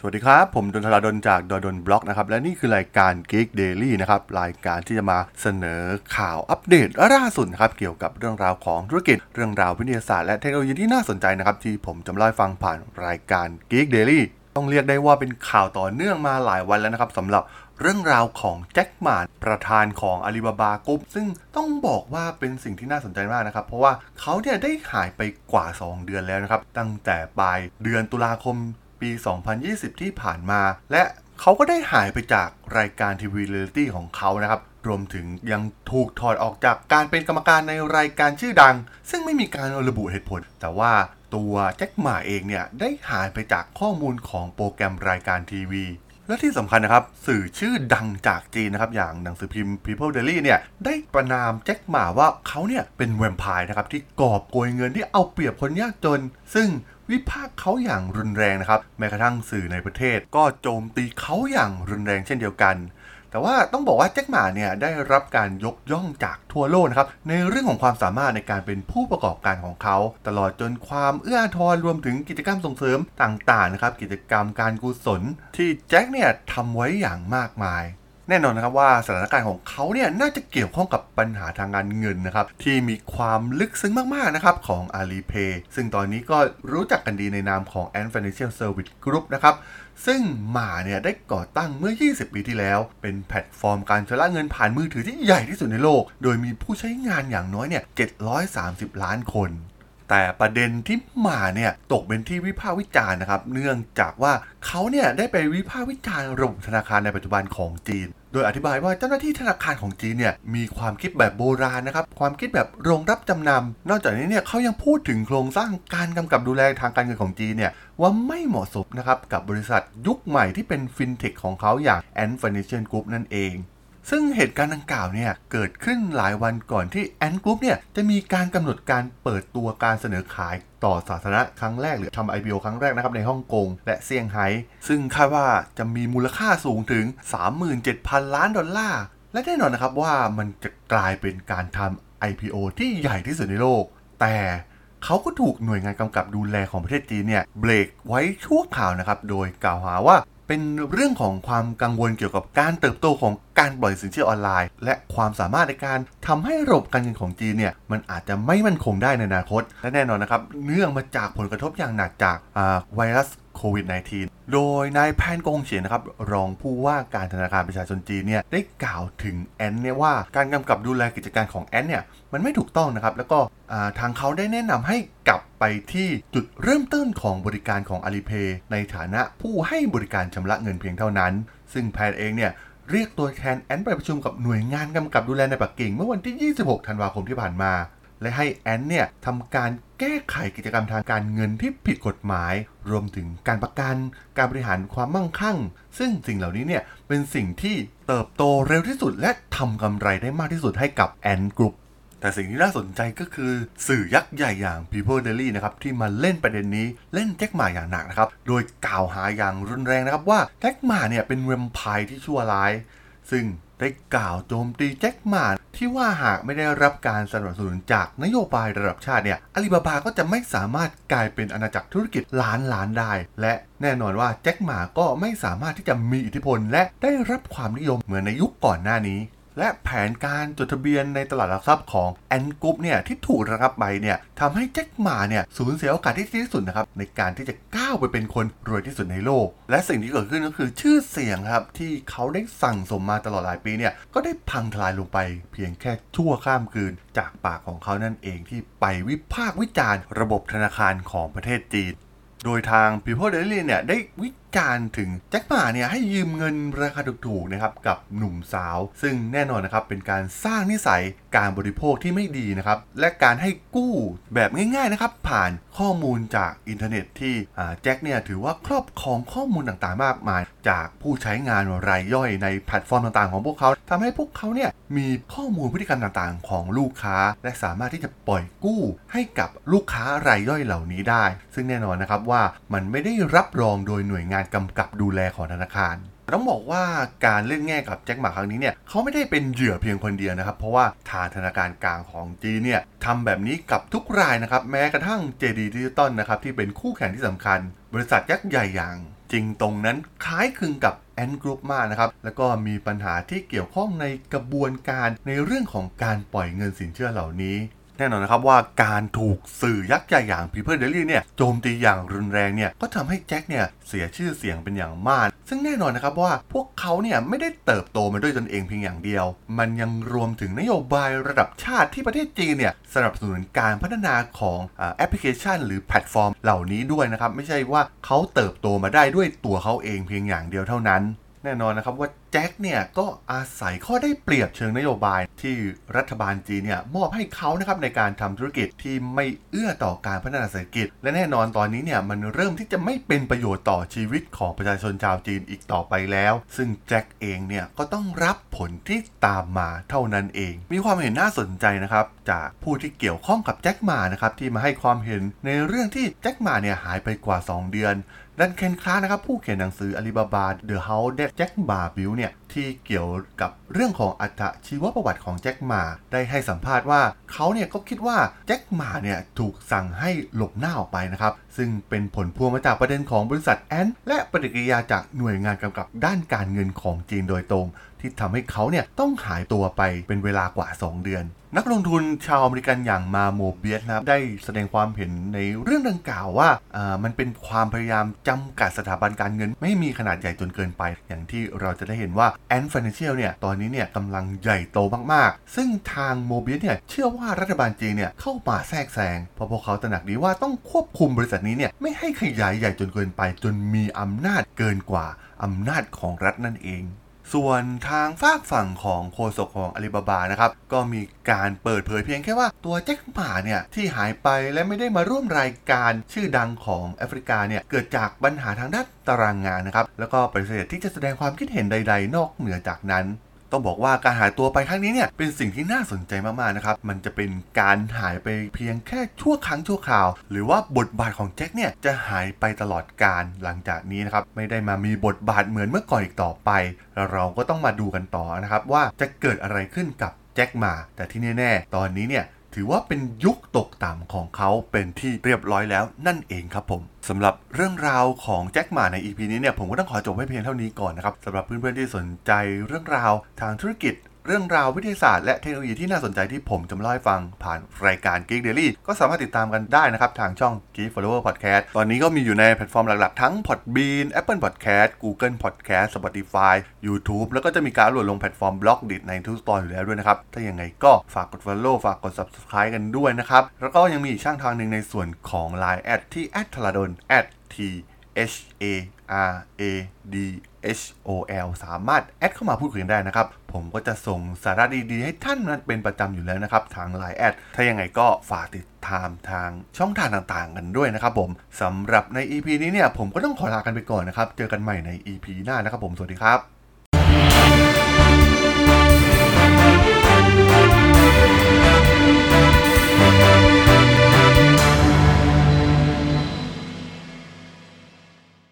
สวัสดีครับ ผมดนทราดนจากดนบล็อกนะครับและนี่คือรายการ Geek Daily นะครับรายการที่จะมาเสนอข่าวอัปเดตล่าสุดครับเกี่ยวกับเรื่องราวของธุรกิจเรื่องราววิทยาศาสตร์และเทคโนโลยีที่น่าสนใจนะครับที่ผมจะมาเล่าฟังผ่านรายการ Geek Daily ต้องเรียกได้ว่าเป็นข่าวต่อเนื่องมาหลายวันแล้วนะครับสำหรับเรื่องราวของแจ็คหม่าประธานของอาลีบาบากรุ๊ปซึ่งต้องบอกว่าเป็นสิ่งที่น่าสนใจมากนะครับ เพราะว่าเขาเนี่ยได้หายไปกว่า 2 เดือนแล้วนะครับ ตั้งแต่ปลายเดือนตุลาคม ปี 2020 ที่ผ่านมา และเขาก็ได้หายไปจากรายการทีวีเรียลิตี้ของเขานะครับ รวมถึงยังถูกถอดออกจากการเป็นกรรมการในรายการชื่อดัง ซึ่งไม่มีการระบุเหตุผล แต่ว่าตัวแจ็คหมาเองเนี่ยได้หายไปจากข้อมูลของโปรแกรมรายการทีวีและที่สำคัญนะครับ สื่อชื่อดังจากจีนนะครับ อย่างหนังสือพิมพ์ People Daily เนี่ย ได้ประนามแจ็คหมาว่าเขาเนี่ย เป็นแวมไพร์นะครับ ที่กอบโกยเงินที่เอาเปรียบคนยากจน ซึ่ง วิพากษ์เขาอย่างรุนแรงนะครับ แม้กระทั่งสื่อในประเทศ ก็โจมตีเขาอย่างรุนแรงเช่นเดียวกัน แต่ว่าต้องบอกว่าแจ็คหมาเนี่ยได้รับการยกย่องจากทั่วโลกนะครับ ในเรื่องของความสามารถในการเป็นผู้ประกอบการของเขา ตลอดจนความเอื้ออาทรรวมถึงกิจกรรมส่งเสริมต่างๆนะครับ กิจกรรมการกุศล ที่แจ็คเนี่ยทำไว้อย่างมากมาย แน่นอนนะครับว่าสถานการณ์ของเขาเนี่ยน่าจะเกี่ยวข้องกับปัญหาทางการเงินนะครับที่มีความลึกซึ้งมากๆนะครับของ Alipay ซึ่งตอนนี้ก็รู้จักกันดีในนามของ Ant Financial Service Group นะครับซึ่งหมาเนี่ยได้ก่อตั้งเมื่อ 20 ปีที่แล้ว เป็นแพลตฟอร์มการชำระเงินผ่านมือถือที่ใหญ่ที่สุดในโลก โดยมีผู้ใช้งานอย่างน้อยเนี่ย 730 ล้านคน แต่ประเด็นที่หมาเนี่ยตกเป็นที่วิพากษ์วิจารณ์นะครับ เนื่องจากว่าเขาเนี่ยได้ไปวิพากษ์วิจารณ์ระบบธนาคารในปัจจุบันของจีน ดยอธิบายว่าเจ้าหน้าที่ธนาคารของจีนเนี่ยมีความคิดแบบโบราณนะครับ ความคิดแบบโรงรับจำนำนอกจากนี้เนี่ยเขายังพูดถึงโครงสร้างการกำกับดูแลทางการเงินของจีนเนี่ยว่าไม่เหมาะสมนะครับกับบริษัทยุคใหม่ที่เป็นฟินเทคของเขาอย่าง Ant Financial Group นั่นเอง ซึ่งเหตุการณ์ดังกล่าวเนี่ยเกิดขึ้นหลายวันก่อนที่แอนกรุ๊ปเนี่ยจะมีการกำหนดการเปิดตัวการเสนอขายต่อสาธารณะครั้งแรกหรือทำ IPO ครั้งแรกนะครับในฮ่องกงและเซี่ยงไฮ้ซึ่งคาดว่าจะมีมูลค่าสูงถึง 37,000 ล้านดอลลาร์และแน่นอนนะครับว่ามันจะกลายเป็นการทำ IPO ที่ใหญ่ที่สุดในโลก แต่เขาก็ถูกหน่วยงานกำกับดูแลของประเทศจีนเนี่ยเบรกไว้ชั่วข่าวนะครับ โดยกล่าวหาว่า เป็นเรื่องของความกังวลเกี่ยวกับการเติบโตของการปล่อยสินเชื่อออนไลน์ และความสามารถในการทำให้ระบบการเงินของจีนเนี่ยมันอาจจะไม่มั่นคงได้ในอนาคต และแน่นอนนะครับเนื่องมาจากผลกระทบอย่างหนักจากไวรัส โควิด -19 โดยนายแพนกงเฉียนนะครับรองผู้ว่าการธนาคารประชาชนจีนเนี่ยได้กล่าวถึงแอนเนี่ยว่าการกำกับดูแลกิจการของแอนเนี่ยมันไม่ถูกต้องนะครับ แล้วก็ทางเขาได้แนะนำให้กลับไปที่จุดเริ่มต้นของบริการของ Alipay ในฐานะผู้ให้บริการชำระเงินเพียงเท่านั้น ซึ่งแพนเองเนี่ยเรียกตัวแทนแอนไปประชุมกับหน่วยงานกำกับดูแลในปักกิ่งเมื่อวันที่ 26 ธันวาคมที่ผ่านมา และให้แอนเนี่ยทำการแก้ไขกิจกรรมทางการเงินที่ผิดกฎหมาย รวมถึงการประกันการบริหารความมั่งคั่ง ซึ่งสิ่งเหล่านี้เนี่ยเป็นสิ่งที่เติบโตเร็วที่สุด และทำกำไรได้มากที่สุดให้กับแอนกรุ๊ปแต่สิ่งที่น่าสนใจก็คือสื่อยักษ์ใหญ่อย่าง People Daily นะครับที่มาเล่นประเด็นนี้เล่นแจ็คหมาอย่างหนักนะครับ โดยกล่าวหาอย่างรุนแรงนะครับว่าแจ็คหมาเนี่ยเป็นแวมไพร์ที่ชั่วร้าย ซึ่งได้กล่าวโจมตีแจ็คหมาที่ว่าหากไม่ได้รับการสนับสนุนจากนโยบายระดับชาติเนี่ยอาลีบาบาก็จะไม่สามารถกลายเป็นอาณาจักรธุรกิจล้านล้านได้ และแน่นอนว่าแจ็คหมาก็ไม่สามารถที่จะมีอิทธิพล และได้รับความนิยมเหมือนในยุคก่อนหน้านี้ และแผนการจดทะเบียนในตลาดหลักทรัพย์ของแอนกรุ๊ปเนี่ยที่ถูกระงับไปเนี่ยทำให้แจ็คหมาเนี่ยสูญเสียโอกาสที่ดีที่สุดนะครับในการที่จะก้าวไปเป็นคนรวยที่สุดในโลก และสิ่งที่เกิดขึ้นก็คือชื่อเสียงครับที่เขาได้สั่งสมมาตลอดหลายปีเนี่ยก็ได้พังทลายลงไป เพียงแค่ชั่วข้ามคืน จากปากของเขานั่นเองที่ไปวิพากษ์วิจารณ์ ระบบธนาคารของประเทศจีน โดยทาง People Daily เนี่ยได้วิ จจารณ์ถึงแจ็คหมาเนี่ยให้ยืมเงินราคาถูกๆนะครับกับหนุ่มสาว ซึ่งแน่นอนนะครับเป็นการสร้างนิสัยการบริโภคที่ไม่ดีนะครับและการให้กู้แบบง่ายๆนะครับผ่านข้อมูลจากอินเทอร์เน็ตที่แจ็คเนี่ยถือว่าครอบครองข้อมูลต่างๆมากมาย จากผู้ใช้งานรายย่อยในแพลตฟอร์มต่างๆของพวกเขาทำให้พวกเขาเนี่ยมีข้อมูลพฤติกรรมต่างๆ ของลูกค้า และสามารถที่จะปล่อยกู้ให้กับลูกค้ารายย่อยเหล่านี้ได้ ซึ่งแน่นอนนะครับว่ามันไม่ได้รับรองโดยหน่วยงานกำกับดูแลของธนาคารต้องบอกว่าการเล่นแง่กับแจ็คหมาครั้งนี้เนี่ยเขาไม่ได้เป็นเหยื่อเพียงคนเดียวนะครับ เพราะว่าทางธนาคารกลางของจีนเนี่ยทำแบบนี้กับทุกรายนะครับ แม้กระทั่ง JD Digital นะครับที่เป็นคู่แข่งที่สำคัญ บริษัทยักษ์ใหญ่อย่างจริงตรงนั้นคล้ายคลึงกับแอนกรุ๊ปมากนะครับ แล้วก็มีปัญหาที่เกี่ยวข้องในกระบวนการในเรื่องของการปล่อยเงินสินเชื่อเหล่านี้ แน่นอนนะครับว่าการถูกสื่อยักษ์ใหญ่อย่าง People Daily เนี่ยโจมตีอย่างรุนแรงเนี่ยก็ทำให้แจ็คเนี่ยเสียชื่อเสียงเป็นอย่างมาก ซึ่งแน่นอนนะครับว่าพวกเขาเนี่ยไม่ได้เติบโตมาด้วยตนเองเพียงอย่างเดียว มันยังรวมถึงนโยบายระดับชาติที่ประเทศจีนเนี่ยสนับสนุนการพัฒนาของแอปพลิเคชัน หรือแพลตฟอร์ม เหล่านี้ด้วยนะครับไม่ใช่ว่าเขาเติบโตมาได้ด้วยตัวเขาเองเพียงอย่างเดียวเท่านั้น แน่นอนนะครับว่าแจ็คเนี่ยก็อาศัยข้อได้เปรียบเชิงนโยบายที่รัฐบาลจีนเนี่ยมอบให้เขานะครับในการทำธุรกิจที่ไม่เอื้อต่อการพัฒนาเศรษฐกิจ และแน่นอนตอนนี้เนี่ยมันเริ่มที่จะไม่เป็นประโยชน์ต่อชีวิตของประชาชนชาวจีนอีกต่อไปแล้ว ซึ่งแจ็คเองเนี่ยก็ต้องรับผลที่ตามมาเท่านั้นเอง มีความเห็นน่าสนใจนะครับจากผู้ที่เกี่ยวข้องกับแจ็คหมานะครับที่มาให้ความเห็นในเรื่องที่แจ็คหมาเนี่ยหายไปกว่า 2 เดือนดันเคนคลานะครับผู้เขียนหนังสืออาลีบาบา The House That Jack Ma Built เนี่ย ที่เกี่ยวกับเรื่องของอัตชีวประวัติของแจ็คหมาได้ให้สัมภาษณ์ว่าเขาเนี่ยก็คิดว่าแจ็คหมาเนี่ยถูกสั่งให้หลบหน้าออกไปนะครับ ซึ่งเป็นผลพวงมาจากประเด็นของบริษัทแอนและปฏิกิริยาจากหน่วยงานกำกับด้านการเงินของจีนโดยตรง ที่ทำให้เขาเนี่ยต้องหายตัวไปเป็นเวลากว่า 2 เดือนนักลงทุนชาวอเมริกันอย่างมาโมเบียสนะครับได้แสดงความเห็นในเรื่องดังกล่าวว่ามันเป็นความพยายามจำกัดสถาบันการเงิน ไม่มีขนาดใหญ่จนเกินไป อย่างที่เราจะได้เห็นว่า Ant Financial เนี่ยตอนนี้เนี่ยกำลังใหญ่โตมากๆ ซึ่งทางโมบิสเนี่ยเชื่อว่ารัฐบาลจีนเนี่ยเข้ามาแทรกแซงเพราะพวกเขาตระหนักดีว่าต้องควบคุมบริษัทนี้เนี่ยไม่ให้ขยายใหญ่จนเกินไป จนมีอำนาจเกินกว่าอำนาจของรัฐนั่นเอง ส่วนทางฝากฝั่งของโฆษกของอาลีบาบานะครับ ก็มีการเปิดเผยเพียงแค่ว่าตัวแจ็คหมาเนี่ย ที่หายไปและไม่ได้มาร่วมรายการชื่อดังของแอฟริกาเนี่ย เกิดจากปัญหาทางด้านตารางงานนะครับ แล้วก็ปฏิเสธที่จะแสดงความคิดเห็นใด ๆ นอกเหนือจากนั้น ต้องบอกว่าการหายตัวไปครั้งนี้เนี่ยเป็นสิ่งที่น่าสนใจมากๆนะครับ มันจะเป็นการหายไปเพียงแค่ชั่วครั้งชั่วคราว หรือว่าบทบาทของแจ็คเนี่ยจะหายไปตลอดการหลังจากนี้นะครับ ไม่ได้มามีบทบาทเหมือนเมื่อก่อนอีกต่อไป เราก็ต้องมาดูกันต่อนะครับว่าจะเกิดอะไรขึ้นกับแจ็คมา แต่ที่แน่ๆ ตอนนี้เนี่ย ถือว่าเป็นยุคตกต่ำของเขาเป็นที่เรียบร้อยแล้วนั่นเองครับผมสำหรับเรื่องราวของแจ็คหมาใน EP นี้เนี่ยผมก็ต้องขอจบไว้เพียงเท่านี้ก่อนนะครับสำหรับเพื่อนๆที่สนใจเรื่องราวทางธุรกิจ เรื่องราววิทยาศาสตร์และเทคโนโลยีที่น่าสนใจที่ผมจะมาเล่าให้ฟังผ่านรายการ Geek Daily ก็สามารถติดตามกันได้นะครับ ทางช่อง Geek Follower Podcast ตอนนี้ก็มีอยู่ในแพลตฟอร์มหลัก ๆ ทั้ง Podbean Apple Podcast Google Podcast Spotify YouTube แล้วก็จะมีการโหลดลงแพลตฟอร์ม Blockdit ในทุกตอนอยู่แล้วด้วยนะครับ ถ้าอย่างไงก็ฝากกด Follow ฝากกด Subscribe กันด้วยนะครับ แล้วก็ยังมีช่องทางหนึ่งในส่วนของ Line add ที่ t h a l a d o n t H A R A D H O L สามารถ add เข้ามาพูดคุยกันได้นะครับ ผมก็จะส่งสาระดีๆ ให้ท่านนั้นเป็นประจำอยู่แล้วนะครับ ทาง Line แอดถ้ายังไงก็ฝากติดตามทางช่องทางต่างๆ กันด้วยนะครับผมสำหรับใน EP นี้เนี่ยผมก็ต้องขอลากันไปก่อนนะครับ เจอกันใหม่ใน EP หน้านะครับผมสวัสดีครับ